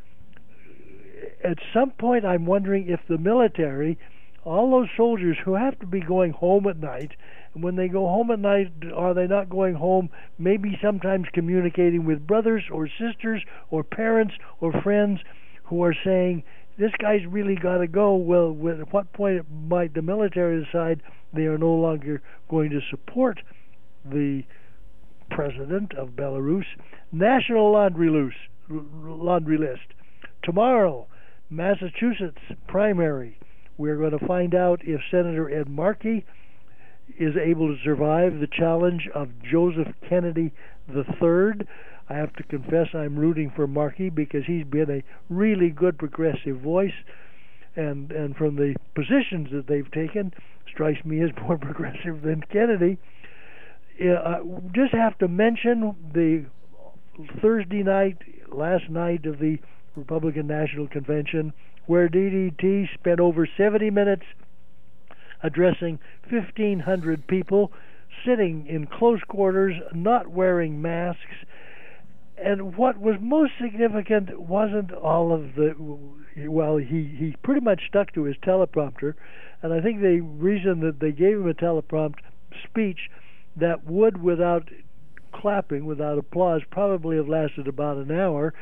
at some point, I'm wondering if the military, all those soldiers who have to be going home at night, and when they go home at night, are they not going home? Maybe sometimes communicating with brothers or sisters or parents or friends who are saying, this guy's really got to go. Well, at what point might the military decide they are no longer going to support the president of Belarus? National laundry, loose, laundry list. Tomorrow, Massachusetts primary. We're going to find out if Senator Ed Markey is able to survive the challenge of Joseph Kennedy III. I have to confess I'm rooting for Markey because he's been a really good progressive voice, and and from the positions that they've taken, strikes me as more progressive than Kennedy. Uh, just have to mention the Thursday night, last night of the Republican National Convention, where DDT spent over 70 minutes addressing 1,500 people sitting in close quarters, not wearing masks, and what was most significant wasn't all of the well he he pretty much stuck to his teleprompter. And i think the reason that they gave him a teleprompt speech that would without clapping without applause probably have lasted about an hour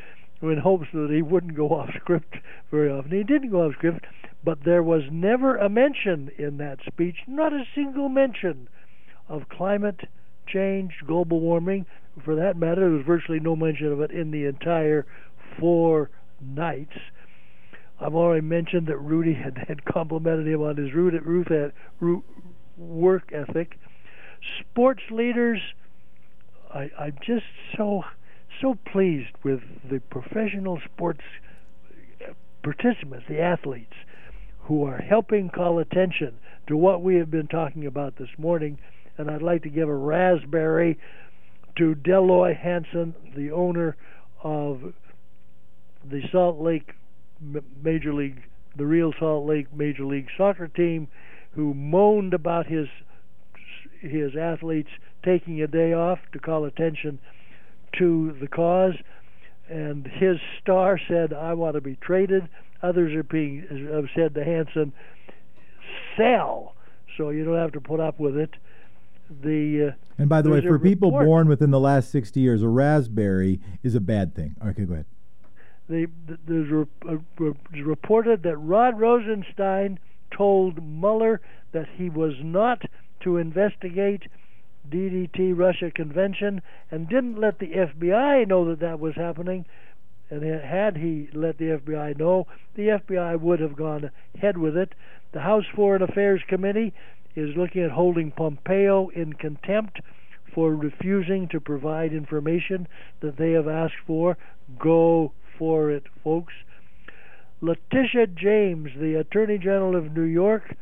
in hopes that he wouldn't go off script very often he didn't go off script but there was never a mention in that speech not a single mention of climate change global warming for that matter, there was virtually no mention of it in the entire four nights. I've already mentioned that Rudy had, had complimented him on his root, root, root work ethic. Sports leaders, I, I'm just so so pleased with the professional sports uh, participants, the athletes, who are helping call attention to what we have been talking about this morning. And I'd like to give a raspberry to Dell Loy Hansen, the owner of the Salt Lake Major League, the real Salt Lake Major League Soccer team, who moaned about his his athletes taking a day off to call attention to the cause. And his star said, "I want to be traded." Others are being have said to Hansen, "Sell," so you don't have to put up with it the. Uh, and by the way, for people report. born within the last 60 years, a raspberry is a bad thing. Okay, go ahead. The, the, there's re, uh, reported that Rod Rosenstein told Mueller that he was not to investigate DDT Russia convention and didn't let the FBI know that that was happening. And had he let the FBI know, the FBI would have gone ahead with it. The House Foreign Affairs Committee is looking at holding Pompeo in contempt for refusing to provide information that they have asked for. Go for it, folks. Letitia James, the Attorney General of New York,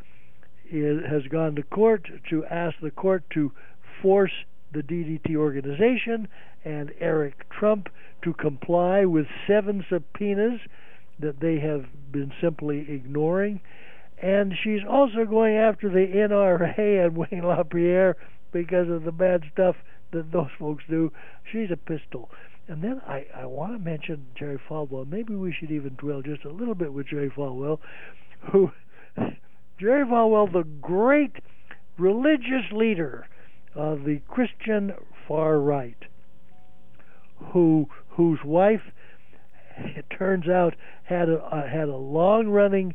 is, has gone to court to ask the court to force the DDT organization and Eric Trump to comply with seven subpoenas that they have been simply ignoring and she's also going after the NRA and Wayne LaPierre because of the bad stuff that those folks do. She's a pistol. And then I, I want to mention Jerry Falwell. Maybe we should even dwell just a little bit with Jerry Falwell, who Jerry Falwell, the great religious leader of the Christian far right, who whose wife it turns out had a uh, had a long running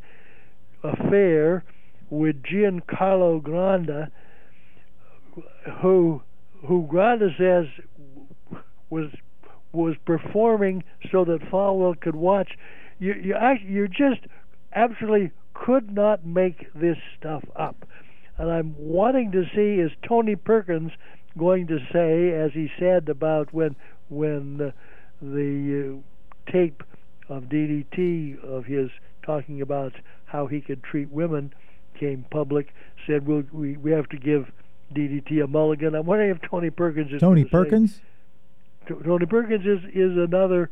affair with Giancarlo Granda, who who Granda says was was performing so that Falwell could watch. You you you just absolutely could not make this stuff up. And I'm wanting to see is Tony Perkins going to say, as he said about when when the, the uh, tape of DDT of his talking about how he could treat women came public, said we'll, we we have to give DDT a mulligan. I'm wondering if Tony Perkins is Tony Perkins. Say, Tony Perkins is is another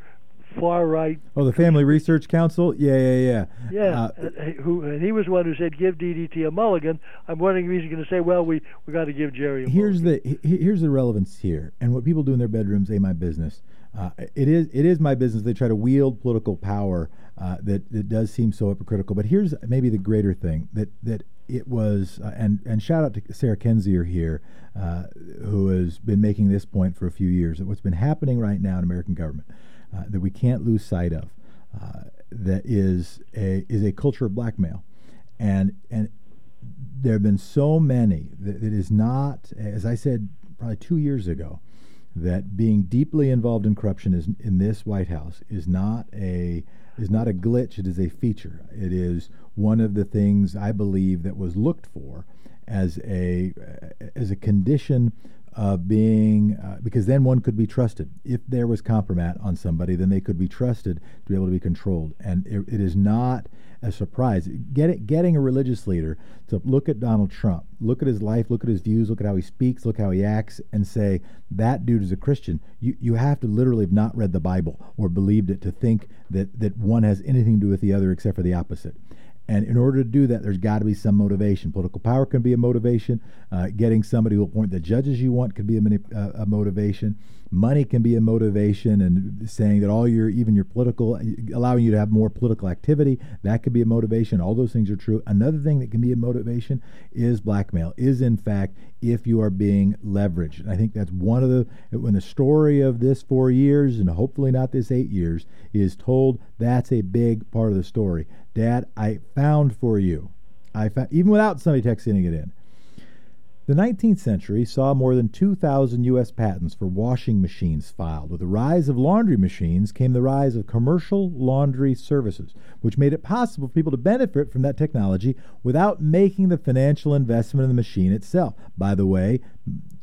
far right. Oh, the Family Research Council. Yeah, yeah, yeah. Yeah, uh, uh, who and he was one who said give DDT a mulligan. I'm wondering if he's going to say, well, we we got to give Jerry. a Here's mulligan. the here's the relevance here, and what people do in their bedrooms ain't my business. Uh, it is it is my business. They try to wield political power uh, that that does seem so hypocritical. But here's maybe the greater thing that that it was, uh, and and shout out to Sarah Kendzior here, uh, who has been making this point for a few years. That what's been happening right now in American government uh, that we can't lose sight of. Uh, that is a is a culture of blackmail, and and there have been so many that it is not, as I said probably two years ago, that being deeply involved in corruption is in this White House is not a is not a glitch. It is a feature. It is one of the things I believe that was looked for as a as a condition of being uh, because then one could be trusted. If there was compromise on somebody, then they could be trusted to be able to be controlled. And it, it is not a surprise. Get it, getting a religious leader to look at Donald Trump, look at his life, look at his views, look at how he speaks, look how he acts, and say that dude is a Christian. You you have to literally have not read the Bible or believed it to think that that one has anything to do with the other except for the opposite. And in order to do that, there's got to be some motivation. Political power can be a motivation. Uh, getting somebody to appoint the judges you want could be a, uh, a, motivation. Money can be a motivation, and saying that all your, even your political, allowing you to have more political activity, that could be a motivation. All those things are true. Another thing that can be a motivation is blackmail. Is in fact if you are being leveraged. And I think that's one of the when the story of this four years and hopefully not this eight years is told. That's a big part of the story Dad, I found for you. I found, even without somebody texting it in. The 19th century saw more than 2,000 U.S. patents for washing machines filed. With the rise of laundry machines came the rise of commercial laundry services, which made it possible for people to benefit from that technology without making the financial investment in the machine itself. By the way,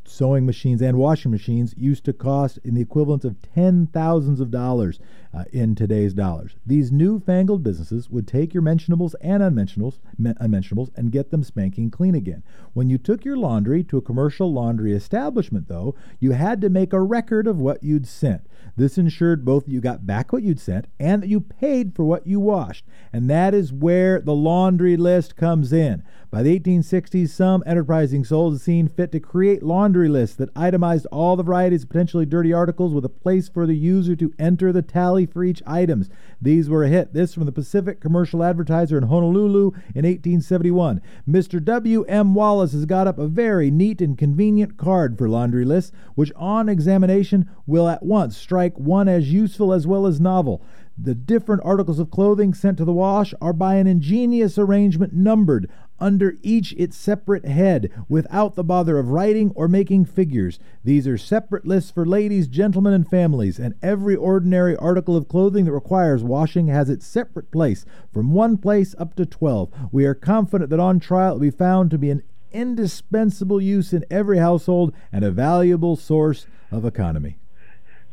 sewing machines and washing machines used to cost in the equivalent of ten thousands of dollars uh, in today's dollars. These newfangled businesses would take your mentionables and unmentionables, unmentionables and get them spanking clean again. When you took your laundry to a commercial laundry establishment, though, you had to make a record of what you'd sent. This ensured both that you got back what you'd sent and that you paid for what you washed. And that is where the laundry list comes in. By the 1860s, some enterprising souls had seen fit to create laundry lists that itemized all the varieties of potentially dirty articles with a place for the user to enter the tally for each items. These were a hit. This from the Pacific Commercial Advertiser in Honolulu in 1871. Mr. W. M. Wallace has got up a very neat and convenient card for laundry lists, which on examination will at once strike one as useful as well as novel. The different articles of clothing sent to the wash are by an ingenious arrangement numbered under each its separate head, without the bother of writing or making figures. These are separate lists for ladies, gentlemen, and families, and every ordinary article of clothing that requires washing has its separate place, from one place up to twelve. We are confident that on trial it will be found to be an indispensable use in every household and a valuable source of economy.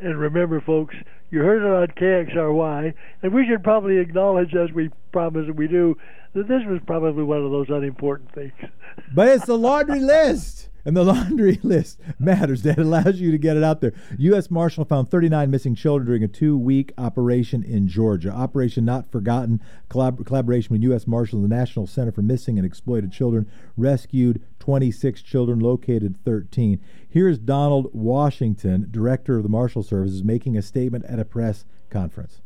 And remember, folks, you heard it on KXRY, and we should probably acknowledge, as we promise we do, that this was probably one of those unimportant things. But it's the laundry list. And the laundry list matters. That allows you to get it out there. U.S. Marshal found 39 missing children during a two week operation in Georgia. Operation Not Forgotten, collab- collaboration with U.S. Marshals and the National Center for Missing and Exploited Children, rescued 26 children, located 13. Here's Donald Washington, director of the Marshal Services, making a statement at a press conference.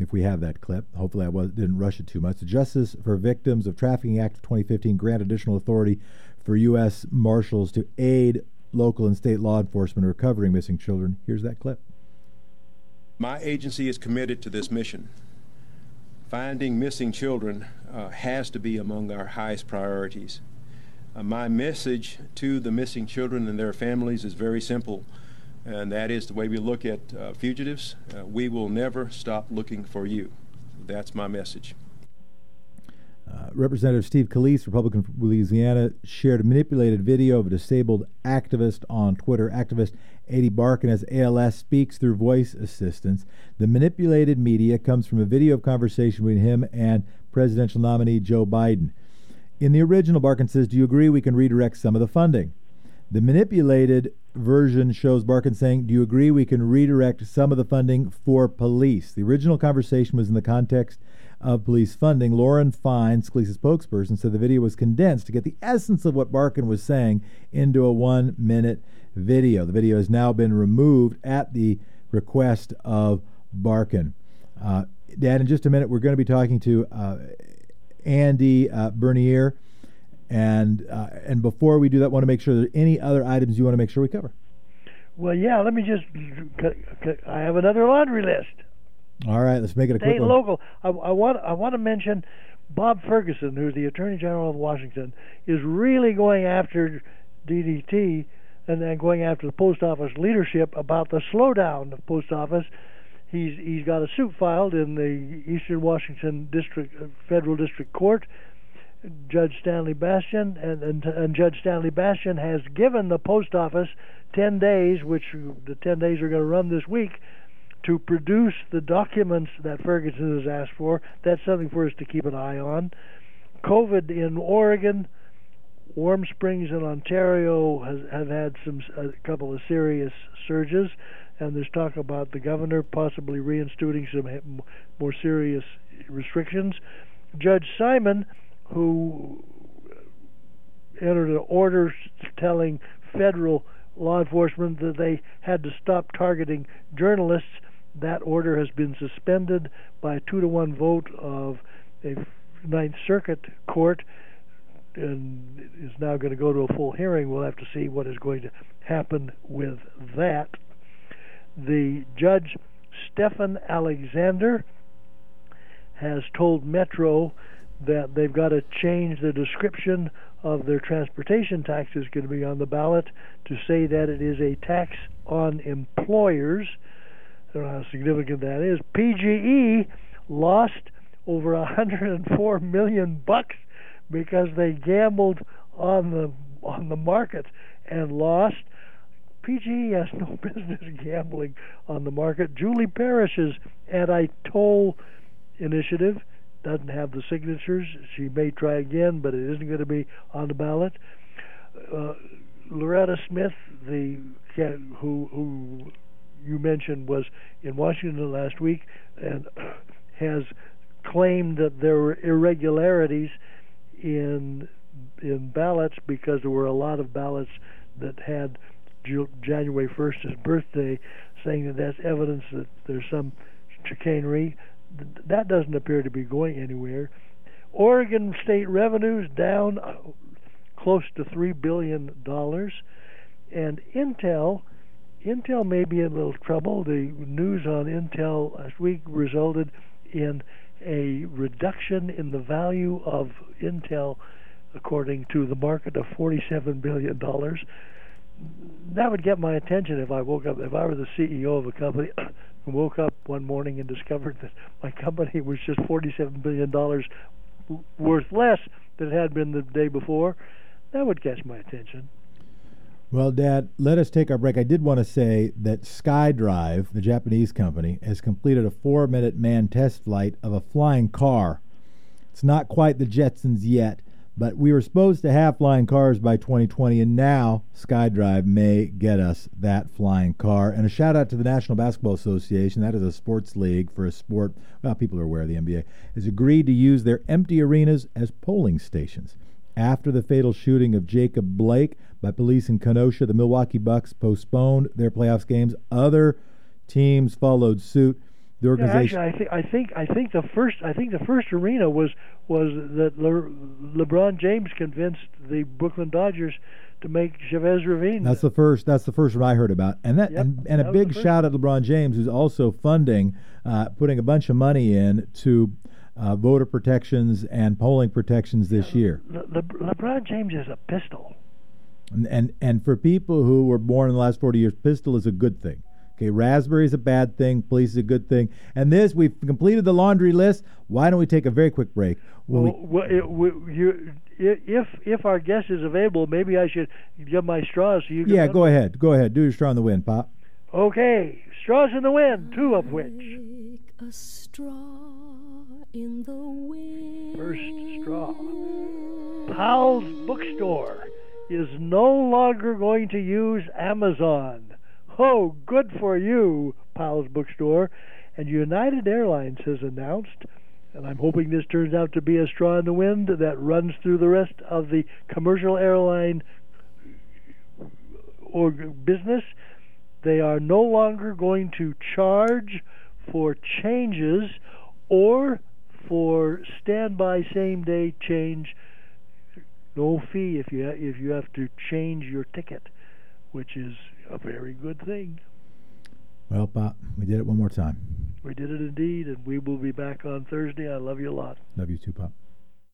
If we have that clip, hopefully I was, didn't rush it too much. The Justice for Victims of Trafficking Act of 2015 grant additional authority for U.S. Marshals to aid local and state law enforcement in recovering missing children. Here's that clip. My agency is committed to this mission. Finding missing children uh, has to be among our highest priorities. Uh, my message to the missing children and their families is very simple, and that is the way we look at uh, fugitives. Uh, we will never stop looking for you. That's my message. Uh, Representative Steve Scalise, Republican from Louisiana, shared a manipulated video of a disabled activist on Twitter. Activist Ady Barkin as ALS speaks through voice assistance. The manipulated media comes from a video of conversation between him and presidential nominee Joe Biden. In the original, Barkin says, Do you agree we can redirect some of the funding? The manipulated version shows Barkin saying, Do you agree we can redirect some of the funding for police? The original conversation was in the context of police funding. Lauren Fine, Scalise's spokesperson, said the video was condensed to get the essence of what Barkin was saying into a one minute video. The video has now been removed at the request of Barkin. Uh, Dad, in just a minute, we're going to be talking to uh, Andy uh, Bernier. And uh, and before we do that, want to make sure there any other items you want to make sure we cover. Well, yeah. Let me just. I have another laundry list. All right, let's make it a quick one. local. I, I want I want to mention Bob Ferguson, who's the Attorney General of Washington, is really going after DDT and then going after the post office leadership about the slowdown of post office. He's he's got a suit filed in the Eastern Washington District uh, Federal District Court. Judge Stanley Bastian and, and and Judge Stanley Bastian has given the post office 10 days, which the 10 days are going to run this week, to produce the documents that Ferguson has asked for. That's something for us to keep an eye on. COVID in Oregon, Warm Springs in Ontario has have had some a couple of serious surges, and there's talk about the governor possibly reinstituting some more serious restrictions. Judge Simon, who entered an order telling federal law enforcement that they had to stop targeting journalists that order has been suspended by a two to one vote of a Ninth Circuit court and is now going to go to a full hearing. We'll have to see what is going to happen with that. The judge, Stephan Alexander, has told Metro that they've got to change the description of their transportation tax is going to be on the ballot to say that it is a tax on employers I don't know how significant that is. PGE lost over 104 million bucks because they gambled on the on the market and lost. PGE has no business gambling on the market. Julie Parrish's anti-toll initiative doesn't have the signatures. She may try again, but it isn't going to be on the ballot. Uh, Loretta Smith, the who who you mentioned was in Washington last week and has claimed that there were irregularities in in ballots because there were a lot of ballots that had January 1st as birthday, saying that that's evidence that there's some chicanery. That doesn't appear to be going anywhere. Oregon state revenues down uh, close to three billion dollars, and Intel Intel may be in a little trouble. The news on Intel last week resulted in a reduction in the value of Intel, according to the market, of $47 billion. That would get my attention if I woke up, if I were the CEO of a company and woke up one morning and discovered that my company was just $47 billion worth less than it had been the day before. That would catch my attention. Well, Dad, let us take our break. I did want to say that SkyDrive, the Japanese company, has completed a four minute manned test flight of a flying car. It's not quite the Jetsons yet, but we were supposed to have flying cars by 2020, and now SkyDrive may get us that flying car. And a shout out to the National Basketball Association, that is a sports league for a sport, well, people are aware of the NBA, has agreed to use their empty arenas as polling stations. After the fatal shooting of Jacob Blake by police in Kenosha, the Milwaukee Bucks postponed their playoffs games. Other teams followed suit. The organization. Yeah, actually, I think I think I think the first I think the first arena was was that Le, LeBron James convinced the Brooklyn Dodgers to make Chavez Ravine. That's the first. That's the first one I heard about, and that Yep, and, and that a big shout out to LeBron James, who's also funding, uh, putting a bunch of money in to uh, voter protections and polling protections this year. Le- Le- LeBron James is a pistol. And, and and for people who were born in the last forty years, pistol is a good thing. Okay, raspberry is a bad thing. Police is a good thing. And this, we've completed the laundry list. Why don't we take a very quick break? When Well, well, it, we, you, if if our guest is available, maybe I should get my straws so you can. yeah, go ahead. Go ahead. Do your straw in the wind, Pop. Okay, straws in the wind, two of which. Like a straw in the wind. First straw. Powell's Bookstore is no longer going to use Amazon. Oh, good for you, Powell's Bookstore. And United Airlines has announced, and I'm hoping this turns out to be a straw in the wind that runs through the rest of the commercial airline or business. They are no longer going to charge for changes or for standby same day change. No fee if you if you have to change your ticket, which is a very good thing. Well, Pop, we did it one more time. We did it indeed, and we will be back on Thursday. I love you a lot. Love you too, Pop.